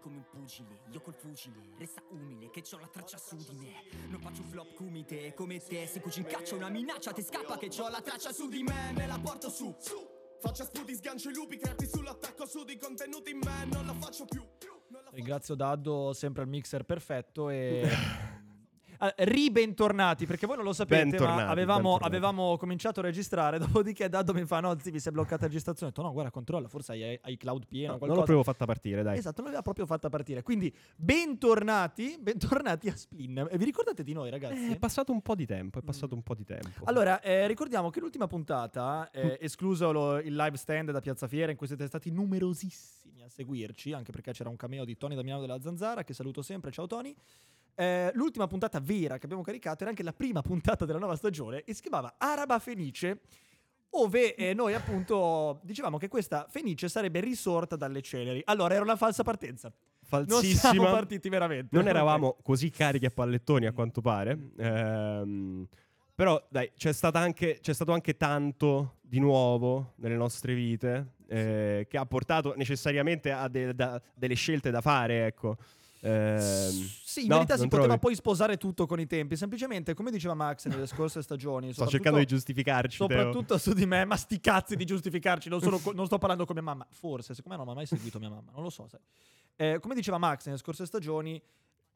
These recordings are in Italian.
come un pugile, io col fucile, resta umile, che c'ho la traccia su di me. Non faccio flop come te, come te, se cuci in caccia una minaccia, ti scappa che c'ho la traccia su di me, me la porto su. su. Faccia sputi, sgancio i lupi, crepi sull'attacco su di contenuti in me, non la faccio più. Ringrazio Daddo, sempre al mixer perfetto e... Ah, Ribentornati, perché voi non lo sapete, ma avevamo, avevamo cominciato a registrare, dopodiché Daddo mi fa, no, zivi, si è bloccata la registrazione. Ho detto, no, guarda, controlla, forse hai, hai cloud pieno, No, non qualcosa. l'avevo fatta partire, dai. Esatto, non l'aveva proprio fatta partire. Quindi, bentornati, bentornati a Splin. E vi ricordate di noi, ragazzi? Eh, È passato un po' di tempo, è passato un po' di tempo. Allora, eh, ricordiamo che l'ultima puntata, eh, Mm. escluso lo- il live stand da Piazza Fiera, in cui siete stati numerosissimi a seguirci, anche perché c'era un cameo di Tony Damiano della Zanzara, che saluto sempre, ciao Tony. Eh, l'ultima puntata vera che abbiamo caricato era anche la prima puntata della nuova stagione e si chiamava Araba Fenice, dove eh, noi appunto dicevamo che questa Fenice sarebbe risorta dalle ceneri. Allora, era una falsa partenza. Non siamo Falsissima. partiti veramente. Non eravamo così carichi a pallettoni a quanto pare. Ehm, però dai, c'è, stata anche- c'è stato anche tanto di nuovo nelle nostre vite eh, che ha portato necessariamente a de- da- delle scelte da fare, ecco. Ehm, Sì, in no? verità si Non poteva trovi? poi sposare tutto con i tempi. Semplicemente, come diceva Max nelle scorse stagioni, Sto cercando di giustificarci. Teo. Soprattutto su di me, ma sti cazzi di giustificarci. Non, co- non sto parlando con mia mamma. Forse, secondo me non ho mai seguito mia mamma. Non lo so, sai. Eh, come diceva Max nelle scorse stagioni,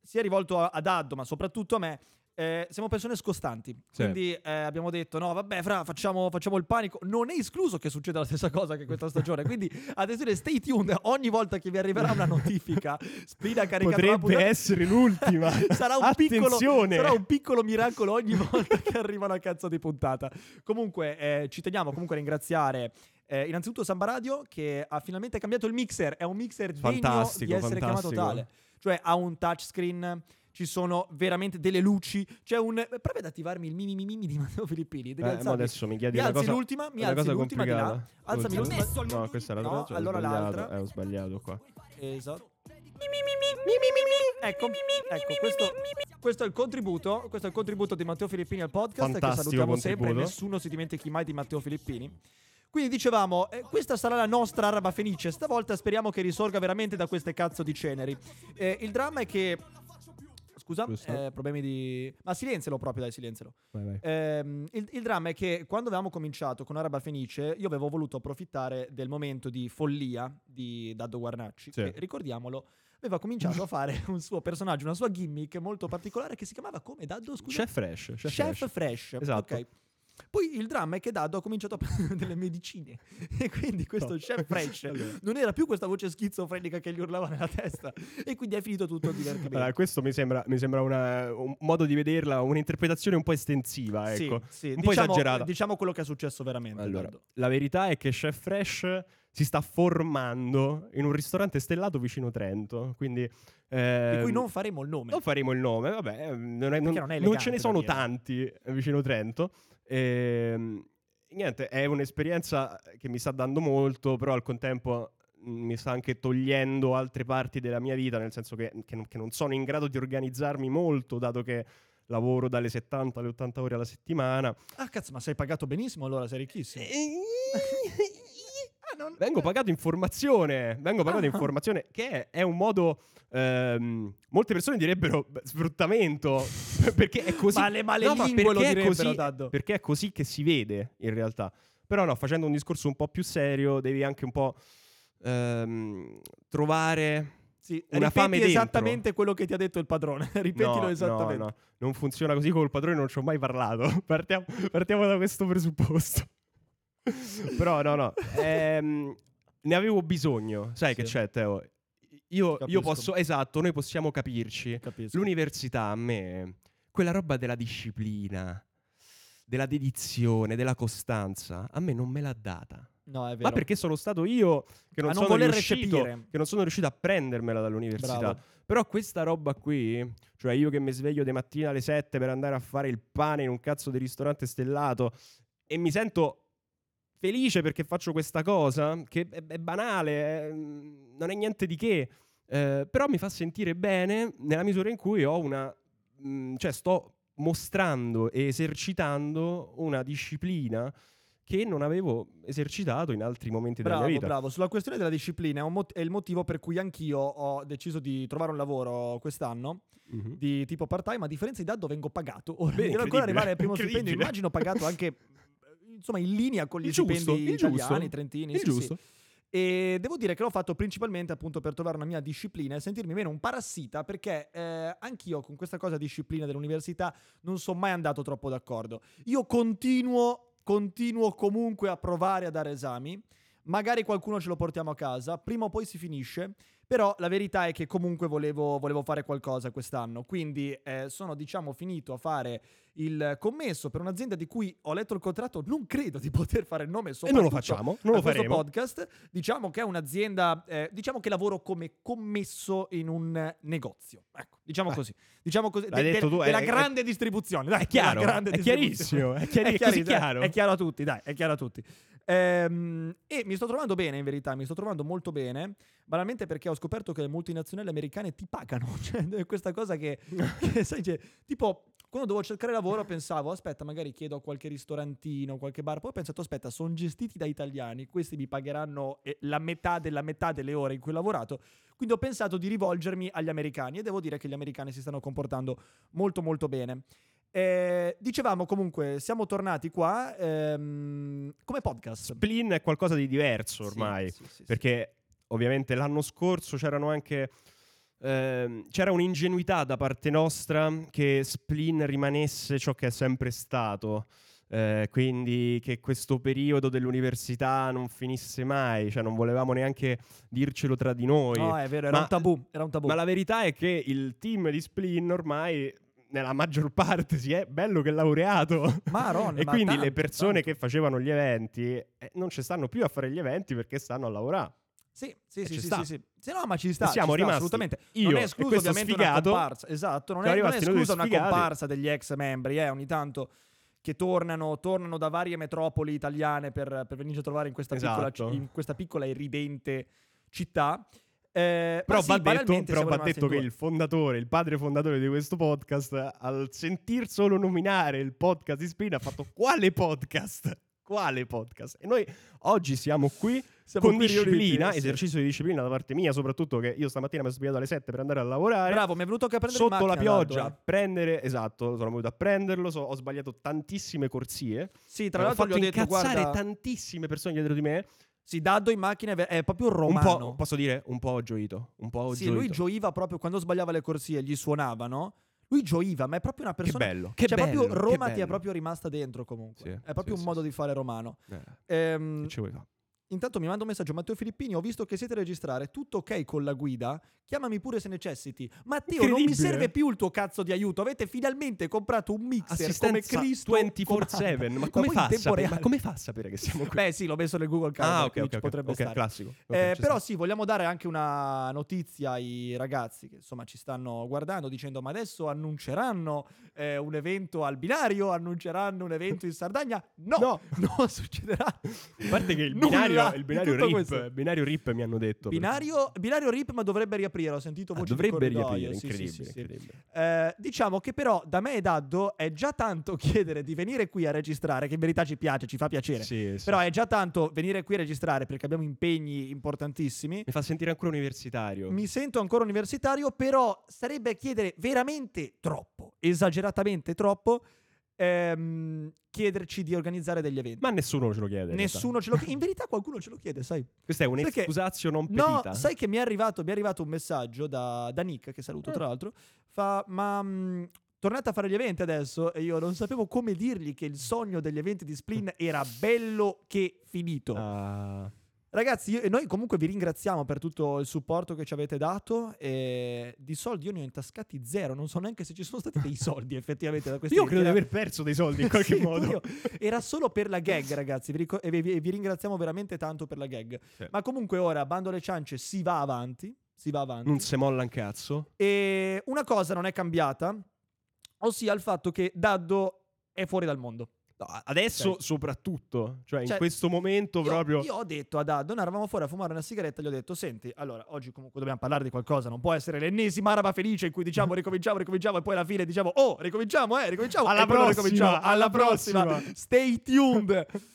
si è rivolto a- ad Addo, ma soprattutto a me. Eh, siamo persone scostanti. Sì. Quindi eh, abbiamo detto: no, vabbè, fra, facciamo, facciamo il panico. Non è escluso che succeda la stessa cosa che questa stagione. Quindi, attenzione, stay tuned. Ogni volta che vi arriverà una notifica, Splina caricato Potrebbe puntata- essere l'ultima. sarà, un piccolo, sarà un piccolo miracolo ogni volta che arriva una cazzo di puntata. Comunque, eh, ci teniamo comunque a ringraziare. eh, innanzitutto Samba Radio che ha finalmente cambiato il mixer, è un mixer degno Fantastico, di essere fantastico. chiamato tale. Cioè ha un touchscreen, ci sono veramente delle luci, c'è un... Prova ad attivarmi il mimi mimi di Matteo Filippini. Devi Eh, alzarmi. adesso mi chiedi Mi alzi cosa, l'ultima, mi alzi cosa l'ultima di là. Alzami Ultima. l'ultima. No, questa è la No, ho allora l'altra. eh, ho sbagliato qua. Esatto. Ecco, ecco questo, questo è il contributo. Questo è il contributo di Matteo Filippini al podcast. Fantastico che salutiamo sempre. contributo. Nessuno si dimentichi mai di Matteo Filippini. Quindi dicevamo, eh, questa sarà la nostra araba fenice. Stavolta speriamo che risorga veramente da queste cazzo di ceneri. Eh, il dramma è che. Scusa, eh, problemi di. Ma silenzialo proprio, dai, silenzialo. Vai, vai. Ehm, il, il dramma è che quando avevamo cominciato con Araba Fenice, io avevo voluto approfittare del momento di follia di Daddo Guarnacci, Sì. che ricordiamolo, aveva cominciato a fare un suo personaggio, una sua gimmick molto particolare che si chiamava come Daddo? Scusa? Chef Fresh. Chef, Chef Fresh. Fresh. Esatto. ok. Poi il dramma è che Daddo ha cominciato a prendere delle medicine e quindi questo No. chef fresh Allora. non era più questa voce schizofrenica che gli urlava nella testa e quindi è finito tutto il divertimento. Allora, questo mi sembra, mi sembra una- un modo di vederla, un'interpretazione un po' estensiva, ecco. Sì, sì, un po' diciamo, esagerata. Diciamo quello che è successo veramente. Allora, la verità è che Chef Fresh si sta formando in un ristorante stellato vicino Trento, quindi... di ehm, cui non faremo il nome. Non faremo il nome, vabbè, non, è- non- non è non ce ne sono dire. tanti vicino Trento. Ehm, niente, è un'esperienza che mi sta dando molto, però al contempo mh, mi sta anche togliendo altre parti della mia vita, nel senso che, che non, che non sono in grado di organizzarmi molto, dato che lavoro dalle 70 alle 80 ore alla settimana. Ah, cazzo, ma sei pagato benissimo allora, sei ricchissimo. Non- Vengo pagato in formazione, vengo pagato in Ah. formazione, che è, è un modo, ehm, molte persone direbbero sfruttamento, perché è così. Male, male No, ma perché è così-. Perché è così che si vede in realtà. Però no, facendo un discorso un po' più serio, devi anche un po' ehm, trovare... Sì, Una ripeti fame dentro. esattamente quello che ti ha detto il padrone. Ripetilo no, esattamente. No, no, non funziona così col padrone, non ci ho mai parlato. Partiamo, partiamo da questo presupposto. Però no, no. ehm, ne avevo bisogno. Sai Sì. che c'è, Teo? Io, io posso, esatto, noi possiamo capirci. Capisco. L'università a me, quella roba della disciplina, della dedizione, della costanza, a me non me l'ha data. No, è vero. Ma perché sono stato io che non, sono riuscito, che non sono riuscito a prendermela dall'università. Bravo. Però questa roba qui, cioè io che mi sveglio di mattina alle 7 per andare a fare il pane in un cazzo di ristorante stellato e mi sento felice perché faccio questa cosa, che è, è banale, è- non è niente di che, eh, però mi fa sentire bene nella misura in cui ho una... mh, cioè sto mostrando e esercitando una disciplina che non avevo esercitato in altri momenti della Bravo, mia vita. bravo. Sulla questione della disciplina è, il motivo per cui anch'io ho deciso di trovare un lavoro quest'anno Mhm. di tipo part-time. A differenza di Daddo vengo pagato. Ora Beh, devo ancora arrivare al primo stipendio. Immagino pagato anche insomma in linea con gli Il stipendi giusto, italiani, trentini. Sì, sì. giusto. E devo dire che l'ho fatto principalmente appunto per trovare una mia disciplina e sentirmi meno un parassita perché eh, anch'io con questa cosa disciplina dell'università non sono mai andato troppo d'accordo. Io continuo, continuo comunque a provare a dare esami. Magari qualcuno ce lo portiamo a casa, prima o poi si finisce. Però la verità è che comunque volevo, volevo fare qualcosa quest'anno. Quindi eh, sono, diciamo, finito a fare il commesso per un'azienda di cui ho letto il contratto. Non credo di poter fare il nome. E non lo facciamo, non lo questo faremo. podcast. Diciamo che è un'azienda, eh, diciamo che lavoro come commesso in un negozio. Ecco, diciamo Beh. così. Diciamo così. De- detto de- tu, della è- grande distribuzione. Dai, È chiaro, è chiarissimo, è chiari- chiari- dai, chiaro. È chiaro a tutti, dai, è chiaro a tutti. Ehm, e mi sto trovando bene, in verità, mi sto trovando molto bene, banalmente perché ho scoperto che le multinazionali americane ti pagano. Cioè, è questa cosa che, che, sai, cioè, tipo, quando dovevo cercare lavoro pensavo, aspetta, magari chiedo a qualche ristorantino, qualche bar. Poi ho pensato, aspetta, sono gestiti da italiani, questi mi pagheranno eh, la metà della metà delle ore in cui ho lavorato. Quindi ho pensato di rivolgermi agli americani e devo dire che gli americani si stanno comportando molto molto bene. Eh, dicevamo comunque, siamo tornati qua ehm, come podcast. Splin è qualcosa di diverso ormai. Sì, sì, sì. Perché ovviamente l'anno scorso c'erano anche. ehm, c'era un'ingenuità da parte nostra che Splin rimanesse ciò che è sempre stato. eh, quindi che questo periodo dell'università non finisse mai, cioè non volevamo neanche dircelo tra di noi. No, è vero, era Ma- un tabù. Era un tabù. Ma la verità è che il team di Splin ormai nella maggior parte si è bello che laureato. Maronna, e quindi tanto, le persone tanto. che facevano gli eventi eh, non ci stanno più a fare gli eventi perché stanno a lavorare. Sì, sì, sì, sì, sta. sì, sì. Sì, no, ma ci sta. Siamo ci sta, rimasti assolutamente. io non è escluso ovviamente una sfigato. comparsa. Esatto, non è, non è esclusa una sfigati. comparsa degli ex membri, eh, ogni tanto che tornano, tornano da varie metropoli italiane per, per venirci a trovare in questa, piccola, Esatto. in questa piccola e ridente città. Eh, Però sì, va detto, però va detto che il fondatore, il padre fondatore di questo podcast, al sentir solo nominare il podcast di Spin ha fatto quale podcast? Quale podcast? E noi oggi siamo qui Siamo con qui disciplina, sì. esercizio di disciplina da parte mia, soprattutto che io stamattina mi sono svegliato alle 7 per andare a lavorare. Bravo, mi è venuto a prendere Sotto la macchina, pioggia, Daddo, eh. prendere, esatto, sono venuto a prenderlo, so- ho sbagliato tantissime corsie. Sì, tra ho l'altro gli fatto ho detto, incazzare guarda, tantissime persone dietro di me. Sì, Daddo in macchina è, proprio un Un romano. po', posso dire, un po' ho gioito. Un po' Sì, gioito. lui gioiva proprio quando sbagliava le corsie, gli suonavano. Lui gioiva, ma è proprio una Che persona. bello, che cioè, bello, proprio che Roma ti è proprio rimasta dentro comunque. Sì, è proprio sì, un sì, modo di fare romano. Eh, Ehm, che ci vuoi fare? Intanto mi manda un messaggio Matteo Filippini, ho visto che siete a registrare, tutto ok con la guida? Chiamami pure se necessiti. Matteo, non mi serve più il tuo cazzo di aiuto. Avete finalmente comprato un mixer come Assistenza Cristo 24/7. comanda. Ma come, poi fa in a tempo sapere, ma come fa a sapere che siamo qui? Beh, sì, l'ho messo nel Google Calendar, ah, ok, quindi ok, ci ok, potrebbe ok, stare. classico. Ok, Eh, però sta. sì, vogliamo dare anche una notizia ai ragazzi che insomma ci stanno guardando dicendo ma adesso annunceranno eh, un evento al binario, annunceranno un evento in Sardegna? No, No. non succederà. A parte che il Nulla binario, il binario RIP, questo. binario RIP mi hanno detto. Binario, binario RIP ma dovrebbe riaprire, ho sentito Ah, voci di dovrebbe riaprire, sì, incredibile, sì, sì. incredibile. Eh, diciamo che però da me e Daddo è già tanto chiedere di venire qui a registrare, che in verità ci piace, ci fa piacere. Sì, sì. Però è già tanto venire qui a registrare perché abbiamo impegni importantissimi. Mi fa sentire ancora universitario. Mi sento ancora universitario, però sarebbe chiedere veramente troppo, esageratamente troppo, ehm, chiederci di organizzare degli eventi. Ma nessuno ce lo chiede. in. Nessuno ce lo chiede. In verità qualcuno ce lo chiede, sai. Questa è un'escusatio non No, petita. sai che mi è arrivato, mi è arrivato un messaggio da, da Nick, che saluto Eh. tra l'altro, fa, ma mh, tornate a fare gli eventi adesso? E io non sapevo come dirgli che il sogno degli eventi di Splin era bello che finito. Ah, Ragazzi, io- noi comunque vi ringraziamo per tutto il supporto che ci avete dato. E di soldi io ne ho intascati zero. Non so neanche se ci sono stati dei soldi effettivamente da questi io credo di eventi. aver perso dei soldi in qualche Sì, modo. io- Era solo per la gag, ragazzi. Vi, rico- e vi- vi ringraziamo veramente tanto per la gag. Sì. Ma comunque ora, bando alle ciance, si va avanti. Si va avanti. Non si molla un cazzo. E una cosa non è cambiata, ossia il fatto che Daddo è fuori dal mondo. No, adesso Ok. soprattutto, cioè, in Cioè, questo momento Io, proprio... io ho detto a Daddo, noi eravamo fuori a fumare una sigaretta, gli ho detto, senti, allora, oggi comunque dobbiamo parlare di qualcosa, non può essere l'ennesima araba felice in cui diciamo ricominciamo, ricominciamo e poi alla fine diciamo, oh, ricominciamo, eh, ricominciamo. Alla prossima, ricominciamo. alla prossima. prossima. Stay tuned.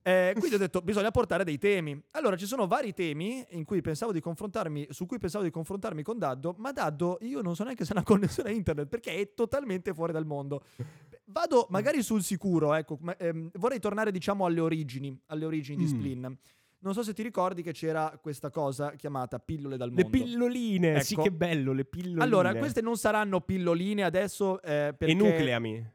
Eh, quindi ho detto bisogna portare dei temi. Allora ci sono vari temi in cui pensavo di confrontarmi, su cui pensavo di confrontarmi con Daddo, ma Daddo io non so neanche se ha una connessione a internet perché è totalmente fuori dal mondo. Vado magari sul sicuro, ecco, ma, ehm, vorrei tornare diciamo alle origini, alle origini di Mm. Spleen. Non so se ti ricordi che c'era questa cosa chiamata pillole dal Le mondo. pilloline, sì Ecco. che bello, le pilloline. Allora, queste non saranno pilloline adesso eh, perché Enucleami.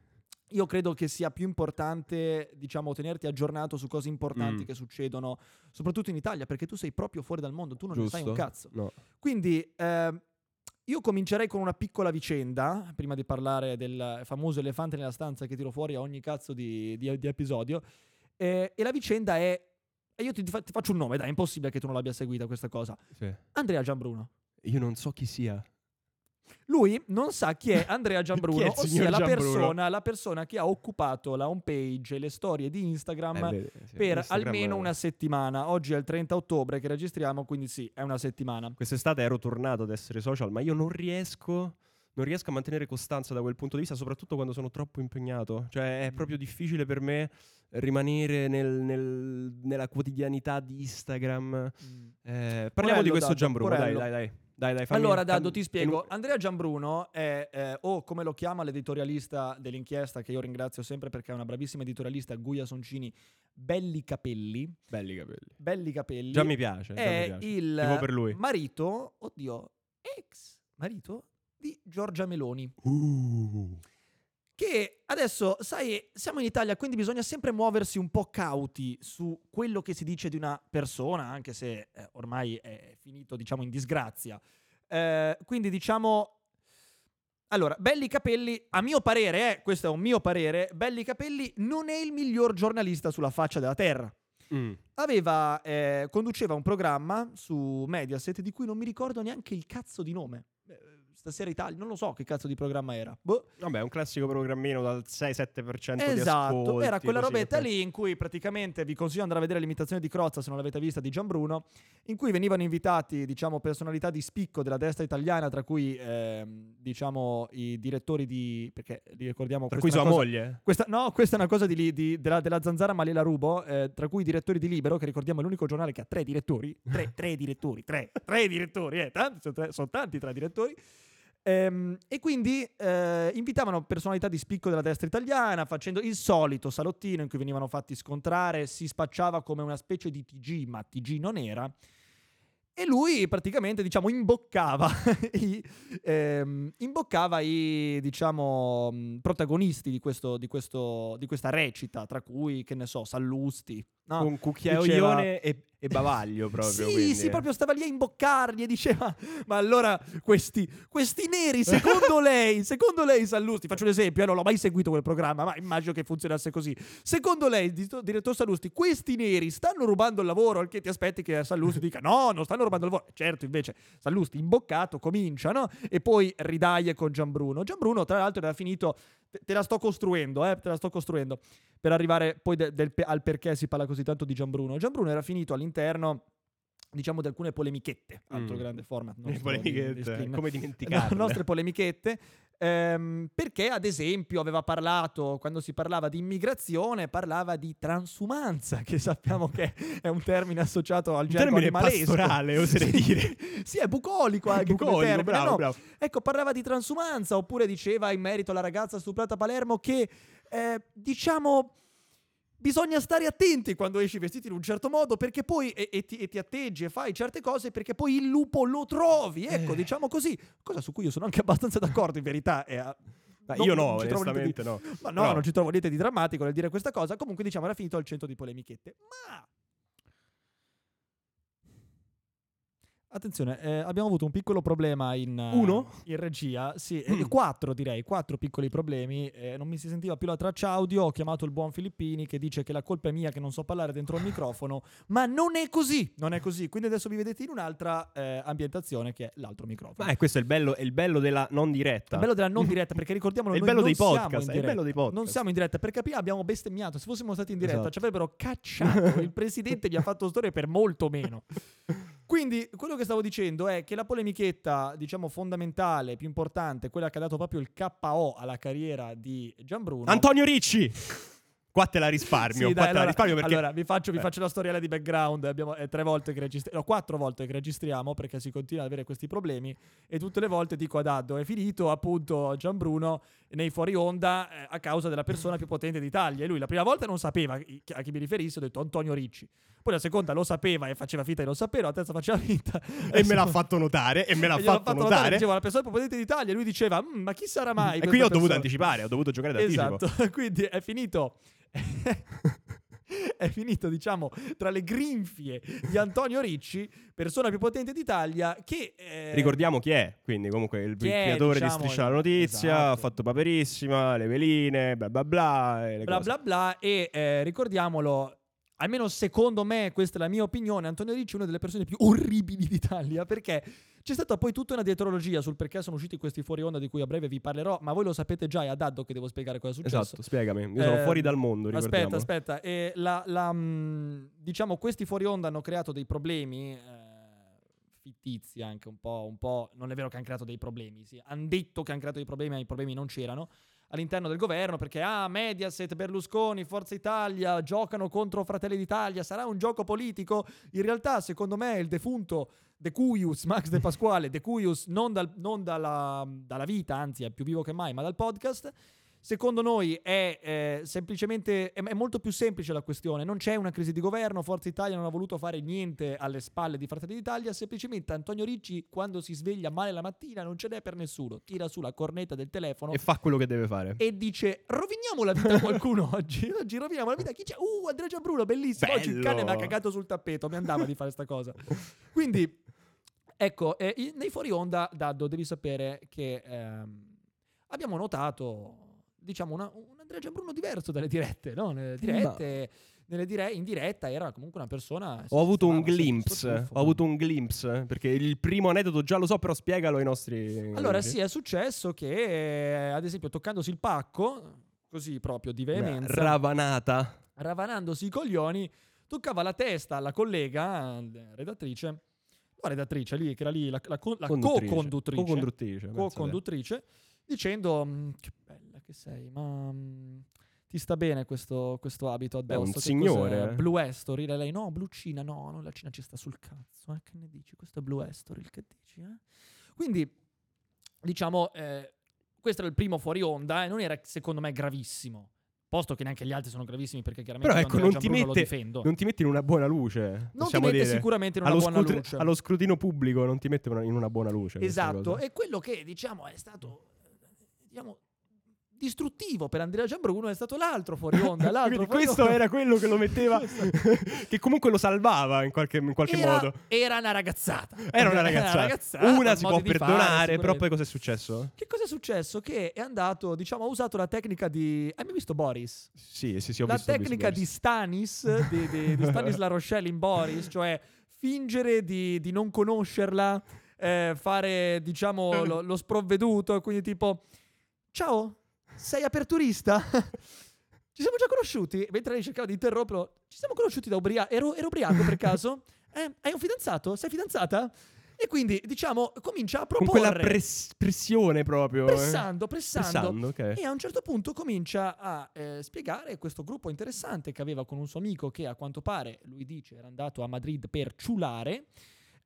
io credo che sia più importante, diciamo, tenerti aggiornato su cose importanti Mm. che succedono, soprattutto in Italia, perché tu sei proprio fuori dal mondo, tu non ne sai un Giusto? cazzo. No. Quindi ehm, io comincerei con una piccola vicenda, prima di parlare del famoso elefante nella stanza che tiro fuori a ogni cazzo di, di- di episodio. Eh, e la vicenda è... E io ti, ti fa- ti faccio un nome, dai, è impossibile che tu non l'abbia seguita questa cosa. Sì. Andrea Gianbruno. Io non so chi sia. Lui non sa chi è Andrea Gianbruno, Chi è ossia la persona, la persona che ha occupato la homepage e le storie di Instagram Eh, beh, sì, per Instagram- almeno una settimana. Oggi è il 30 ottobre che registriamo, quindi sì, è una settimana. Quest'estate ero tornato ad essere social, ma io non riesco. Non riesco a mantenere costanza da quel punto di vista, soprattutto quando sono troppo impegnato. Cioè, è proprio difficile per me rimanere nel- nel- nella quotidianità di Instagram. Eh, parliamo Porello, di questo Daddo, Gianbruno, dai, dai, dai. Dai, dai fammi- allora, Dado, ti spiego. Andrea Gianbruno è, eh, o come lo chiama l'editorialista dell'inchiesta, che io ringrazio sempre perché è una bravissima editorialista, Guia Soncini, Belli Capelli. Belli capelli. Belli Capelli. Già mi piace. già mi è piace. il marito, oddio, ex marito di Giorgia Meloni. Uh. Che adesso, sai, siamo in Italia, quindi bisogna sempre muoversi un po' cauti su quello che si dice di una persona, anche se eh, ormai è finito, diciamo, in disgrazia. Eh, quindi, diciamo. Allora, Belli Capelli, a mio parere, eh, questo è un mio parere, Belli Capelli non è il miglior giornalista sulla faccia della terra. Mm. Aveva, eh, conduceva un programma su Mediaset di cui non mi ricordo neanche il cazzo di nome. Eh, Stasera Italia, non lo so che cazzo di programma era. Boh. Vabbè, un classico programmino dal 6-7% di Esatto, ascolti. era quella robetta lì in cui praticamente vi consiglio di andare a vedere l'imitazione di Crozza se non l'avete vista di Gianbruno, in cui venivano invitati, diciamo, personalità di spicco della destra italiana, tra cui, ehm, diciamo, i direttori di... perché ricordiamo... Tra cui sua cosa- moglie. Questa, no, questa è una cosa di, di- della, della zanzara ma gliela rubo, eh, tra cui i direttori di Libero, che ricordiamo è l'unico giornale che ha tre direttori, tre, tre direttori, tre, tre direttori, eh, tanti, sono, tre- sono tanti tre direttori. Ehm, e quindi eh, invitavano personalità di spicco della destra italiana, facendo il solito salottino in cui venivano fatti scontrare, si spacciava come una specie di TG, ma TG non era. E lui praticamente, diciamo, imboccava i, ehm, imboccava i, diciamo, mh, protagonisti di, questo, di, questo, di questa recita, tra cui, che ne so, Sallusti. no? Con cucchiaione e, e bavaglio proprio. Sì, quindi. sì, proprio stava lì a imboccargli e diceva: Ma allora questi, questi neri, secondo lei, secondo lei, Sallusti, faccio un esempio, eh, non l'ho mai seguito quel programma, ma immagino che funzionasse così. Secondo lei, direttore Sallusti, questi neri stanno rubando il lavoro? Al che ti aspetti che Sallusti dica: No, non stanno rubando il lavoro. Certo, invece, Sallusti imboccato comincia, no? E poi ridaglie con Gianbruno. Gianbruno, tra l'altro, era finito. Te, te la sto costruendo, eh, te la sto costruendo per arrivare poi de- del al perché si parla così tanto di Gianbruno. Gianbruno era finito all'interno, diciamo, di alcune polemichette, altro Mm. grande format. Le di- di polemichette, Spleen. come No, dimenticarle? nostre polemichette. Ehm, perché, ad esempio, aveva parlato, quando si parlava di immigrazione, parlava di transumanza, che sappiamo che è un termine associato al gergo termine animalesco. pastorale, oserei Sì. dire. sì, è bucolico anche Bucolico, termine, bravo, no? bravo. Ecco, parlava di transumanza, oppure diceva in merito alla ragazza stuprata a Palermo che, eh, diciamo, bisogna stare attenti quando esci vestiti in un certo modo perché poi e, e ti, e ti atteggi e fai certe cose perché poi il lupo lo trovi, ecco, Eh. diciamo così, cosa su cui io sono anche abbastanza d'accordo in verità. ah, Ma io no, niente di- onestamente no. ma no, Però- non ci trovo niente di drammatico nel dire questa cosa. Comunque, diciamo, era finito al centro di polemichette. Ma. Attenzione, eh, abbiamo avuto un piccolo problema in, eh, Uno? in regia. Sì, eh, Mm. quattro direi, quattro piccoli problemi. eh, non mi si sentiva più la traccia audio. Ho chiamato il buon Filippini che dice che la colpa è mia che non so parlare dentro il microfono. Ma non è così, non è così. Quindi adesso vi vedete in un'altra eh, ambientazione che è l'altro microfono. Ma eh, questo è il bello, è il bello della non diretta. Il bello della non diretta, perché ricordiamolo, È il noi bello non dei siamo podcast, in è il bello dei podcast. Non siamo in diretta perché prima abbiamo bestemmiato. Se fossimo stati in diretta Esatto. ci avrebbero cacciato. Il presidente gli ha fatto storie per molto meno. Quindi quello che stavo dicendo è che la polemichetta, diciamo, fondamentale, più importante, quella che ha dato proprio il KO alla carriera di Gianbruno. Antonio Ricci! qua te la risparmio. Sì, dai, te la allora, risparmio perché. allora, vi faccio, vi Eh. faccio la storiella di background. Abbiamo è tre volte che registriamo, no, quattro volte che registriamo perché si continua ad avere questi problemi. E tutte le volte dico ad Addo: è finito appunto Gianbruno nei fuori onda eh, a causa della persona più potente d'Italia. E lui la prima volta non sapeva a chi mi riferissi, ho detto Antonio Ricci. Poi la seconda lo sapeva e faceva finta di non sapere, la terza faceva finta. E me l'ha fatto notare. E me l'ha E gliel'ho fatto, notare. Dicevo la persona più potente d'Italia. E lui diceva: "Mm, Ma chi sarà mai? e qui ho dovuto persona?" anticipare, ho dovuto giocare d'anticipo. Esatto, quindi è finito. è finito, diciamo, tra le grinfie di Antonio Ricci, persona più potente d'Italia, che... eh, Ricordiamo chi è, quindi comunque il, creatore diciamo, di Striscia la Notizia, esatto. ha fatto Paperissima, Le Veline, bla bla bla. E bla bla bla, e eh, ricordiamolo, almeno secondo me, questa è la mia opinione, Antonio Ricci è una delle persone più orribili d'Italia, perché c'è stata poi tutta una dietrologia sul perché sono usciti questi fuori onda di cui a breve vi parlerò, ma voi lo sapete già, è ad Addo che devo spiegare cosa è successo. Esatto, spiegami. Io sono Eh, fuori dal mondo. Aspetta, aspetta. E la, la, mh, diciamo, questi fuori onda hanno creato dei problemi eh, fittizi anche un po', un po'. Non è vero che hanno creato dei problemi. Sì. Hanno detto che hanno creato dei problemi, ma i problemi non c'erano. All'interno del governo, perché ah, Mediaset, Berlusconi, Forza Italia giocano contro Fratelli d'Italia. Sarà un gioco politico? In realtà, secondo me, il defunto De Cuius, Max De Pasquale, De Cuius, non, dal- non dalla, dalla vita, anzi è più vivo che mai, ma dal podcast. Secondo noi è eh, semplicemente è, è molto più semplice la questione. Non c'è una crisi di governo. Forza Italia non ha voluto fare niente alle spalle di Fratelli d'Italia. Semplicemente Antonio Ricci, quando si sveglia male la mattina, non ce n'è per nessuno. Tira su la cornetta del telefono E fa quello che deve fare. e dice: Roviniamo la vita a qualcuno oggi. Oggi roviniamo la vita a chi c'è. Uh, Andrea Gianbruno, bellissimo. Oggi il Bello. cane mi ha cagato sul tappeto. Mi andava di fare sta cosa. Quindi, ecco, eh, nei fuori onda, Daddo, devi sapere che ehm, abbiamo notato, diciamo, una- un Andrea Gianbruno diverso dalle dirette, no? Nelle dirette. Nelle dire- in diretta era comunque una persona. Ho avuto un glimpse, ho avuto un glimpse, perché il primo aneddoto già lo so, però spiegalo ai nostri... Allora, amici. sì, è successo che, ad esempio, toccandosi il pacco, così proprio di veemenza, ravanata. ravanandosi i coglioni, toccava la testa alla collega, eh, redattrice, no, redattrice lì, che era lì la, la la Conduttrice. co-conduttrice, Co-conduttrice, co-conduttrice, dicendo, "Mm, che bella che sei, ma mm, ti sta bene questo, questo abito Beh, addosso? un Che signore, cos'è? eh. Blue Estory, E lei, no, Blue Cina, no, no, la Cina ci sta sul cazzo, eh, che ne dici? Questo è Blue Estory, che dici, eh? Quindi, diciamo, eh, questo era il primo fuori onda e non era, secondo me, gravissimo. Posto che neanche gli altri sono gravissimi perché chiaramente Però ecco, non ti, mette, non ti metti in una buona luce. Non ti mette dire. sicuramente in una allo, buona scrutri- luce. allo scrutino pubblico non ti mette una- in una buona luce. Esatto, e quello che diciamo è stato eh, diciamo, distruttivo per Andrea Gianbruno è stato l'altro fuori onda. L'altro Quindi fuori questo onda. era quello che lo metteva, che comunque lo salvava in qualche, in qualche era, modo. era una ragazzata. Era una ragazzata. Una si può di fare, perdonare, però poi cosa è successo? Che cosa è successo? Che è andato, diciamo, ha usato la tecnica di... Hai mai visto Boris? Sì, sì, sì, ho la visto. visto tecnica Boris. di Stanis, di, di, di Stanis La Rochelle in Boris, cioè fingere di, di non conoscerla, eh, fare, diciamo, lo, lo sprovveduto, quindi tipo, ciao, sei aperturista? Ci siamo già conosciuti? Mentre lei cercava di interromperlo, ci siamo conosciuti da ubriaco. Ero, ero ubriaco per caso? Eh, hai un fidanzato? Sei fidanzata? E quindi, diciamo, comincia a Con proporre. quella press- pressione proprio. eh. pressando, pressando. Pressando, ok. E a un certo punto comincia a eh, spiegare questo gruppo interessante che aveva con un suo amico che a quanto pare, lui dice, era andato a Madrid per ciulare.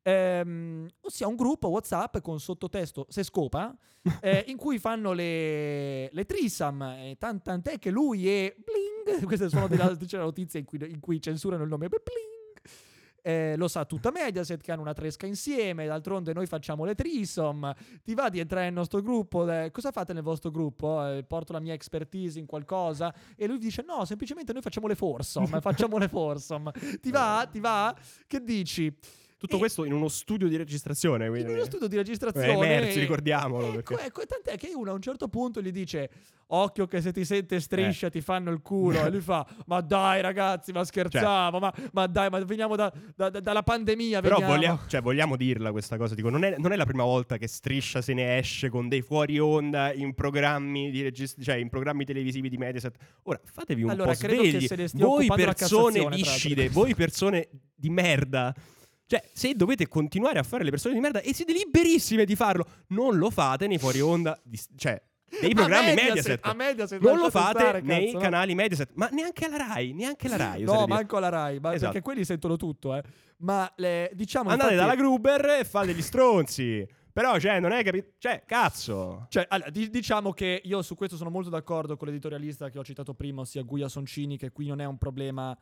Ehm, ossia un gruppo WhatsApp con sottotesto se scopa eh, in cui fanno le, le trisam e tan- tant'è che lui e bling queste sono delle c'è la notizia in cui, in cui censurano il nome bling eh, lo sa tutta Mediaset che hanno una tresca insieme d'altronde noi facciamo le trisom ti va di entrare nel nostro gruppo Eh, cosa fate nel vostro gruppo? Eh, porto la mia expertise in qualcosa? E lui dice no semplicemente noi facciamo le forsom facciamo le forsom ti va? Ti va? Che dici Tutto E- questo in uno studio di registrazione. in Quindi... uno studio di Eh, registrazione emersi, e- ricordiamolo. Ecco, perché- ecco, tant'è che uno a un certo punto gli dice: Occhio che se ti sente striscia Eh. ti fanno il culo. e lui fa: Ma dai, ragazzi, ma scherzavo, ma, ma dai, ma veniamo da- da- da- dalla pandemia. Però veniamo." vogliamo, cioè, vogliamo dirla questa cosa. Dico, non, è, non è la prima volta che Striscia se ne esce con dei fuori onda in programmi, di regist- cioè in programmi televisivi di Mediaset. Ora, fatevi un Allora, po' credo che svegli. se ne stia Voi persone viscide, voi persone di merda. Cioè, se dovete continuare a fare le persone di merda e siete liberissime di farlo, non lo fate nei fuori onda. di- cioè, dei programmi A Mediaset. A Mediaset non lo fate stare, nei cazzo, no. canali Mediaset, ma neanche alla Rai, neanche la Rai. No, manco alla Rai, ma Esatto. perché quelli sentono tutto, eh. Ma le- diciamo Andate infatti- dalla Gruber e fate gli stronzi. Però, cioè, non è capito. Cioè, cazzo. Cioè, allora, di- diciamo che io su questo sono molto d'accordo con l'editorialista che ho citato prima, ossia Guia Soncini, che qui non è un problema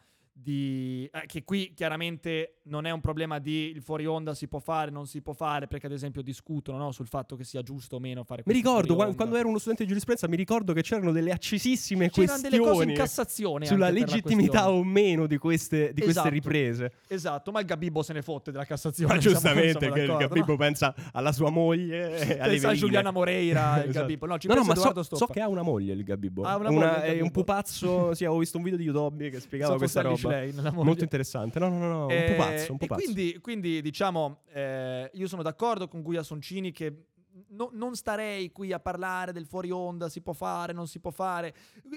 di... eh, che qui chiaramente non è un problema di il fuori onda si può fare, non si può fare, perché ad esempio discutono no, sul fatto che sia giusto o meno fare Mi ricordo fuori qua- onda. quando ero uno studente di giurisprudenza, mi ricordo che c'erano delle accesissime C'erano delle cose in questioni Cassazione sulla legittimità o meno di queste, di queste Esatto. riprese. Esatto, ma il Gabibbo se ne fotte della Cassazione. Ma giustamente, che il Gabibbo no? pensa alla sua moglie e Pensa a veline. Giuliana Moreira, il Esatto. Gabibbo. No, ci no, no, ma so, so che ha una moglie il Gabibbo. Ha una Una- moglie il è un Gabibbo. pupazzo. sì, avevo visto un video di YouTube che spiegava Sono questa roba. Nella moglie. Molto interessante. No, no, no, no, un Eh, pupazzo, un E pupazzo. quindi, quindi, diciamo, eh, io sono d'accordo con Guia Soncini che no- non starei qui a parlare del fuori onda, si può fare, non si può fare.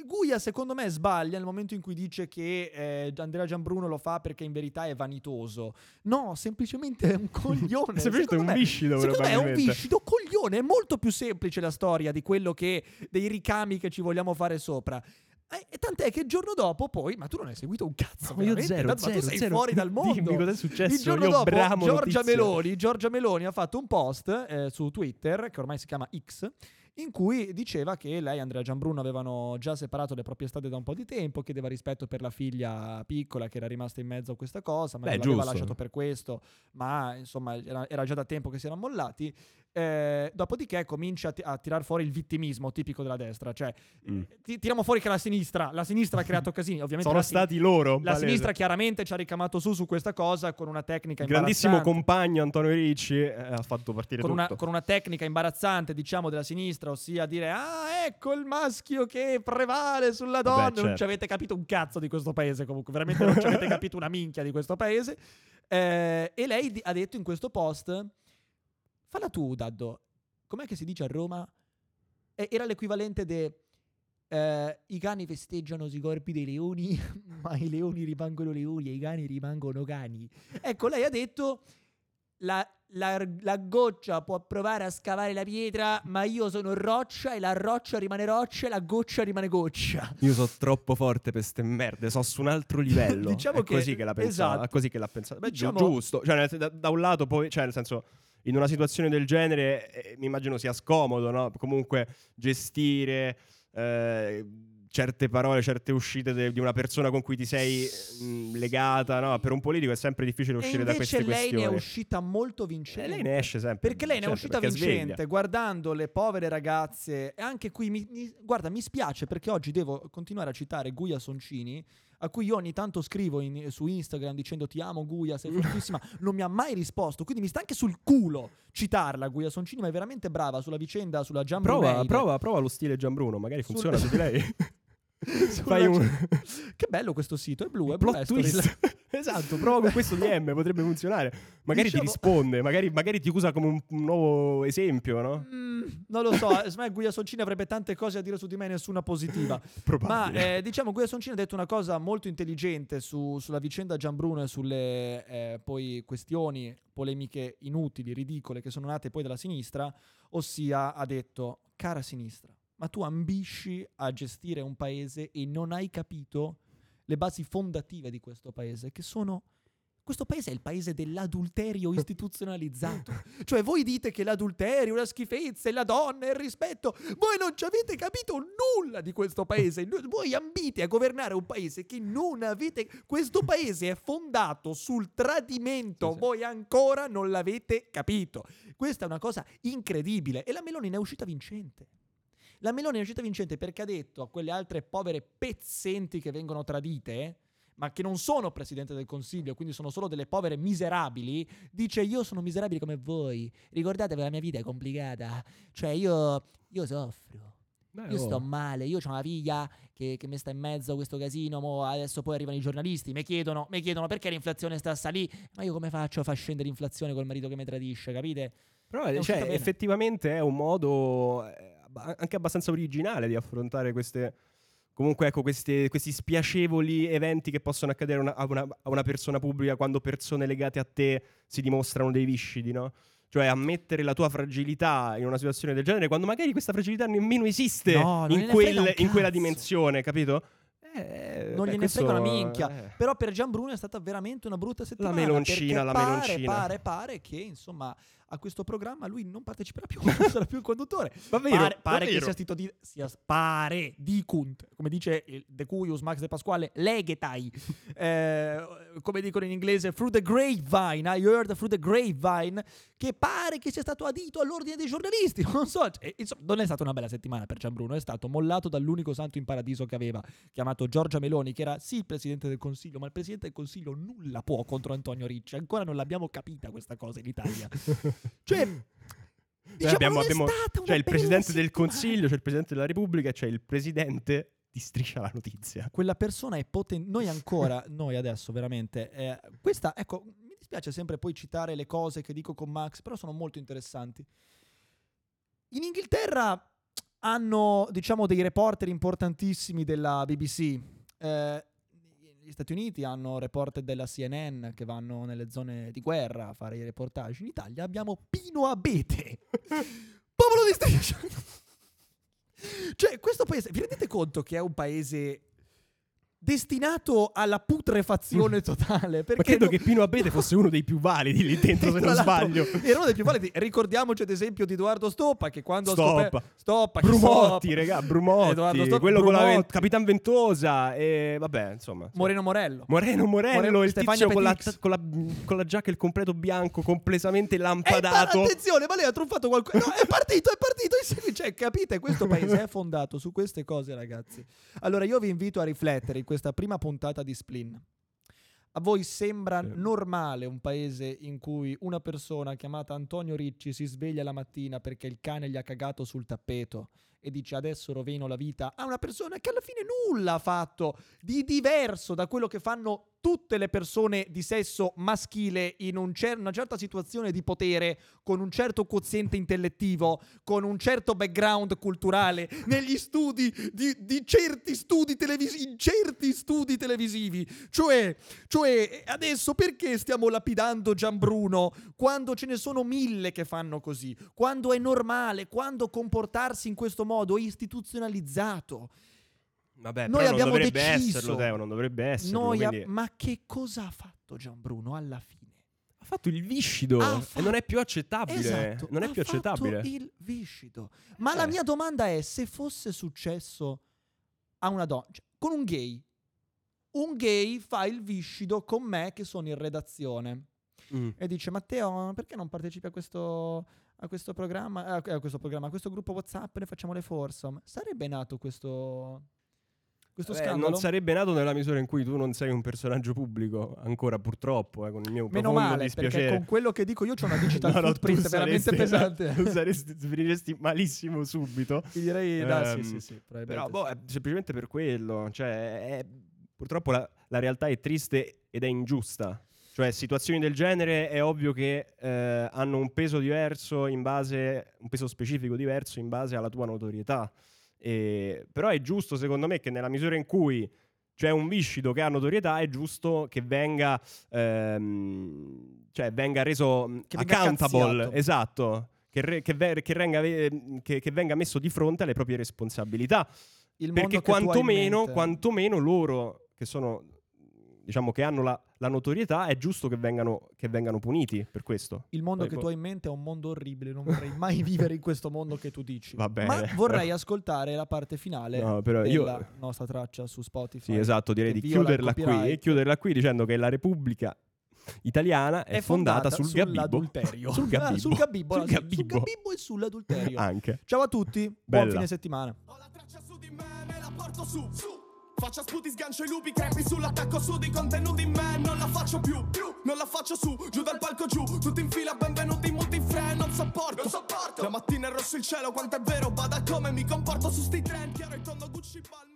Guia, secondo me, sbaglia nel momento in cui dice che eh, Andrea Gianbruno lo fa perché in verità è vanitoso. No, semplicemente è un coglione. Semplicemente un me- viscido, Secondo me è un viscido coglione. È molto più semplice la storia di quello che dei ricami che ci vogliamo fare sopra. Eh, E tant'è che il giorno dopo, poi, ma tu non hai seguito un cazzo. No, io zero, Tanto- ma zero, tu sei zero. fuori dal mondo. Dimmi cos'è successo. Il giorno io dopo Giorgia. Meloni, Giorgia Meloni ha fatto un post eh, su Twitter, che ormai si chiama X, in cui diceva che lei e Andrea Gianbruno avevano già separato le proprie strade da un po' di tempo, chiedeva rispetto per la figlia piccola che era rimasta in mezzo a questa cosa, ma Beh, non l'aveva giusto. lasciato per questo, ma insomma era, era già da tempo che si erano mollati. Eh, dopodiché comincia a, ti- a tirar fuori il vittimismo tipico della destra, cioè Mm. ti- tiriamo fuori che la sinistra, la sinistra ha creato casini, ovviamente Sono sin- stati loro. la palese. sinistra chiaramente ci ha ricamato su su questa cosa con una tecnica grandissimo compagno Antonio Ricci eh, ha fatto partire con una, tutto. con una tecnica imbarazzante, diciamo, della sinistra, ossia dire ah, ecco il maschio che prevale sulla donna. Non certo. ci avete capito un cazzo di questo paese, comunque, veramente non ci avete capito una minchia di questo paese. Eh, e lei di- ha detto in questo post: Falla tu, Daddo. Com'è che si dice a Roma? Eh, era l'equivalente de. eh, I cani festeggiano sui corpi dei leoni, ma i leoni rimangono leoni e i cani rimangono cani. Ecco, lei ha detto: la, la- la goccia può provare a scavare la pietra, ma io sono roccia e la roccia rimane roccia e la goccia rimane goccia. Io sono troppo forte per ste merde, so su un altro livello. Diciamo è che- così che la pensava. esatto. è così che l'ha pensato. Beh, Diciamo- giusto. Cioè, da, da un lato, poi, cioè, nel senso, in una situazione del genere, eh, mi immagino sia scomodo, no? Comunque, gestire eh, certe parole, certe uscite de- di una persona con cui ti sei mh, legata, no? Per un politico è sempre difficile uscire da queste lei questioni. ne è uscita molto Eh, vincente. lei ne esce sempre. Perché lei ne è uscita perché sveglia. vincente guardando le povere ragazze. E anche qui, mi, mi- guarda, mi spiace perché oggi devo continuare a citare Guia Soncini, a cui io ogni tanto scrivo in- su Instagram dicendo ti amo Guia, sei fortissima. non mi ha mai risposto, quindi mi sta anche sul culo citarla Guia Soncini, ma è veramente brava sulla vicenda, sulla Jump Prova, prova, prova lo stile Gianbruno, magari funziona su di lei. Fai un Che bello questo sito, è blu, è plot blu esatto, prova con questo DM, potrebbe funzionare. Magari Diciamo- ti risponde, magari, magari ti usa come un, un nuovo esempio, no? Mm, non lo so, eh, secondo me Guia Soncini avrebbe tante cose a dire su di me, nessuna positiva. Ma eh, diciamo, Guia Soncini ha detto una cosa molto intelligente su- sulla vicenda Gianbruno e sulle eh, poi questioni polemiche inutili, ridicole che sono nate poi dalla sinistra, ossia ha detto, cara sinistra, ma tu ambisci a gestire un paese e non hai capito le basi fondative di questo paese, che sono... Questo paese è il paese dell'adulterio istituzionalizzato. cioè, voi dite che l'adulterio, la schifezza, e la donna, il rispetto. Voi non ci avete capito nulla di questo paese. Voi ambite a governare un paese che non avete. Questo paese è fondato sul tradimento. Sì, sì. Voi ancora non l'avete capito. Questa è una cosa incredibile. E la Meloni ne è uscita vincente. La Meloni è uscita vincente perché ha detto a quelle altre povere pezzenti che vengono tradite, ma che non sono presidente del consiglio, quindi sono solo delle povere miserabili, dice io sono miserabile come voi. Ricordatevi la mia vita è complicata. Cioè io, io soffro. Beh, Io oh. sto male, io ho una figlia che, che mi sta in mezzo a questo casino, mo adesso poi arrivano i giornalisti, mi chiedono, mi chiedono perché l'inflazione sta a salire, ma io come faccio a far scendere l'inflazione col marito che mi tradisce, capite? Però eh, cioè, effettivamente è un modo eh, anche abbastanza originale di affrontare queste. Comunque, ecco, queste- questi spiacevoli eventi che possono accadere a una, a una- a una persona pubblica quando persone legate a te si dimostrano dei viscidi, no? Cioè a mettere la tua fragilità in una situazione del genere quando magari questa fragilità nemmeno esiste No, in, quel- in quella dimensione, capito? Eh, non beh, gliene frega una minchia. eh. Però per Gianbruno è stata veramente una brutta settimana. meloncina, perché la pare, meloncina. Pare, pare che insomma a questo programma lui non parteciperà più, non sarà più il conduttore. Davvero, pare pare che sia stato di, sia, pare dicunt, come dice il De Cuius Max De Pasquale, legetai. Eh, come dicono in inglese, through the grapevine. I heard through the grapevine. Che pare che sia stato adito all'ordine dei giornalisti. Non so, cioè, insomma, non è stata una bella settimana per Gianbruno. È stato mollato dall'unico santo in paradiso che aveva, chiamato Giorgia Meloni, che era sì il presidente del consiglio, ma il presidente del consiglio nulla può contro Antonio Ricci. Ancora non l'abbiamo capita questa cosa in Italia. Cioè, diciamo, abbiamo, abbiamo- c'è il presidente del consiglio, c'è il presidente della repubblica c'è il presidente di Striscia la notizia. quella persona è potente. Noi ancora, noi adesso veramente, eh, questa, ecco, mi dispiace sempre poi citare le cose che dico con Max, però sono molto interessanti. In Inghilterra hanno, diciamo, dei reporter importantissimi della BBC. Eh, gli Stati Uniti hanno reporter della CNN che vanno nelle zone di guerra a fare i reportage. In Italia abbiamo Pino Abete, popolo di striscia. Cioè, questo paese, vi rendete conto che è un paese destinato alla putrefazione totale? Perché Ma credo no- che Pino Abete fosse uno dei più validi lì dentro, se non sbaglio. Era uno dei più validi. Ricordiamoci ad esempio di Edoardo Stoppa che quando Stoppa. scoperto Stoppa, Brumotti, Stoppa. regà, Brumotti, Stoppa, quello con la ven- Brumotti. Capitan Ventosa e vabbè, insomma. Moreno Morello. Moreno Morello, Moreno- il Stefania tizio con la, con, la, con la giacca e il completo bianco completamente E pa- lampadato. attenzione, ma lei ha truffato qualcosa. No, è partito, è partito. Cioè, capite? Questo paese è fondato su queste cose, ragazzi. Allora, io vi invito a riflettere in questa prima puntata di Splin. A voi sembra normale un paese in cui una persona chiamata Antonio Ricci si sveglia la mattina perché il cane gli ha cagato sul tappeto e dice adesso rovino la vita a una persona che alla fine nulla ha fatto di diverso da quello che fanno tutte le persone di sesso maschile in un cer- una certa situazione di potere, con un certo quoziente intellettivo, con un certo background culturale, negli studi di, di certi studi televisivi, in certi studi televisivi. Cioè, cioè, adesso perché stiamo lapidando Gianbruno quando ce ne sono mille che fanno così? Quando è normale, quando comportarsi in questo modo è istituzionalizzato. Vabbè, Noi abbiamo non dovrebbe deciso. esserlo, Teo, non dovrebbe esserlo. Noi a- quindi- Ma che cosa ha fatto Gianbruno alla fine? Ha fatto il viscido Ha e fatto- non è più accettabile. Esatto, non è più accettabile. fatto il viscido. Ma la Eh. mia domanda è: se fosse successo a una donna, cioè, con un gay, un gay fa il viscido con me che sono in redazione Mm. e dice: Matteo, perché non partecipi a questo, a questo programma, a, questo programma, a questo gruppo WhatsApp? Ne facciamo le foursome. Sarebbe nato questo, questo Vabbè, scandalo? non sarebbe nato nella misura in cui tu non sei un personaggio pubblico, ancora purtroppo, eh, con il mio Meno male, dispiacere. perché con quello che dico io c'ho una digital No, no, footprint veramente saresti- pesante. Tu saresti, finiresti malissimo subito. Ti direi, da, sì, Ehm, sì, sì, Però probabilmente boh, sì. è semplicemente per quello. Cioè, è- purtroppo la, la realtà è triste ed è ingiusta. Cioè, situazioni del genere è ovvio che eh, hanno un peso diverso in base, un peso specifico diverso in base alla tua notorietà. E- però è giusto, secondo me, che nella misura in cui c'è un viscido che ha notorietà, è giusto che venga, ehm, cioè venga reso mh, Che venga accountable. cazziato. Esatto. Che, re- che ve- che renga- che- che venga messo di fronte alle proprie responsabilità. Il Perché quantomeno, quantomeno loro che sono, diciamo, che hanno la, la notorietà, è giusto che vengano, che vengano puniti per questo. Il mondo Poi, che boh. tu hai in mente è un mondo orribile, non vorrei mai vivere in questo mondo che tu dici. Va bene, Ma vorrei però- ascoltare la parte finale No, però io- della nostra traccia su Spotify. Sì, esatto, direi di chiuderla qui, copyright. chiuderla qui dicendo che la Repubblica Italiana è, È fondata, sul gabibbo. sull'adulterio. sul gabibbo. Ah, sul gabibbo, Sul sì, sul gabibbo. gabibbo e sull'adulterio. Anche. Ciao a tutti, buon Bella. fine settimana. Ho la traccia su di me, me la porto su, su. Faccia sputi, sgancio i lupi, crepi sull'attacco su di contenuti in me, non la faccio più, più, non la faccio su, giù dal palco giù, tutti in fila, benvenuti, muti in freno, non sopporto, non sopporto. La mattina è rosso il cielo, quanto è vero, bada come mi comporto su sti treni, chiaro e tondo Gucci Ball,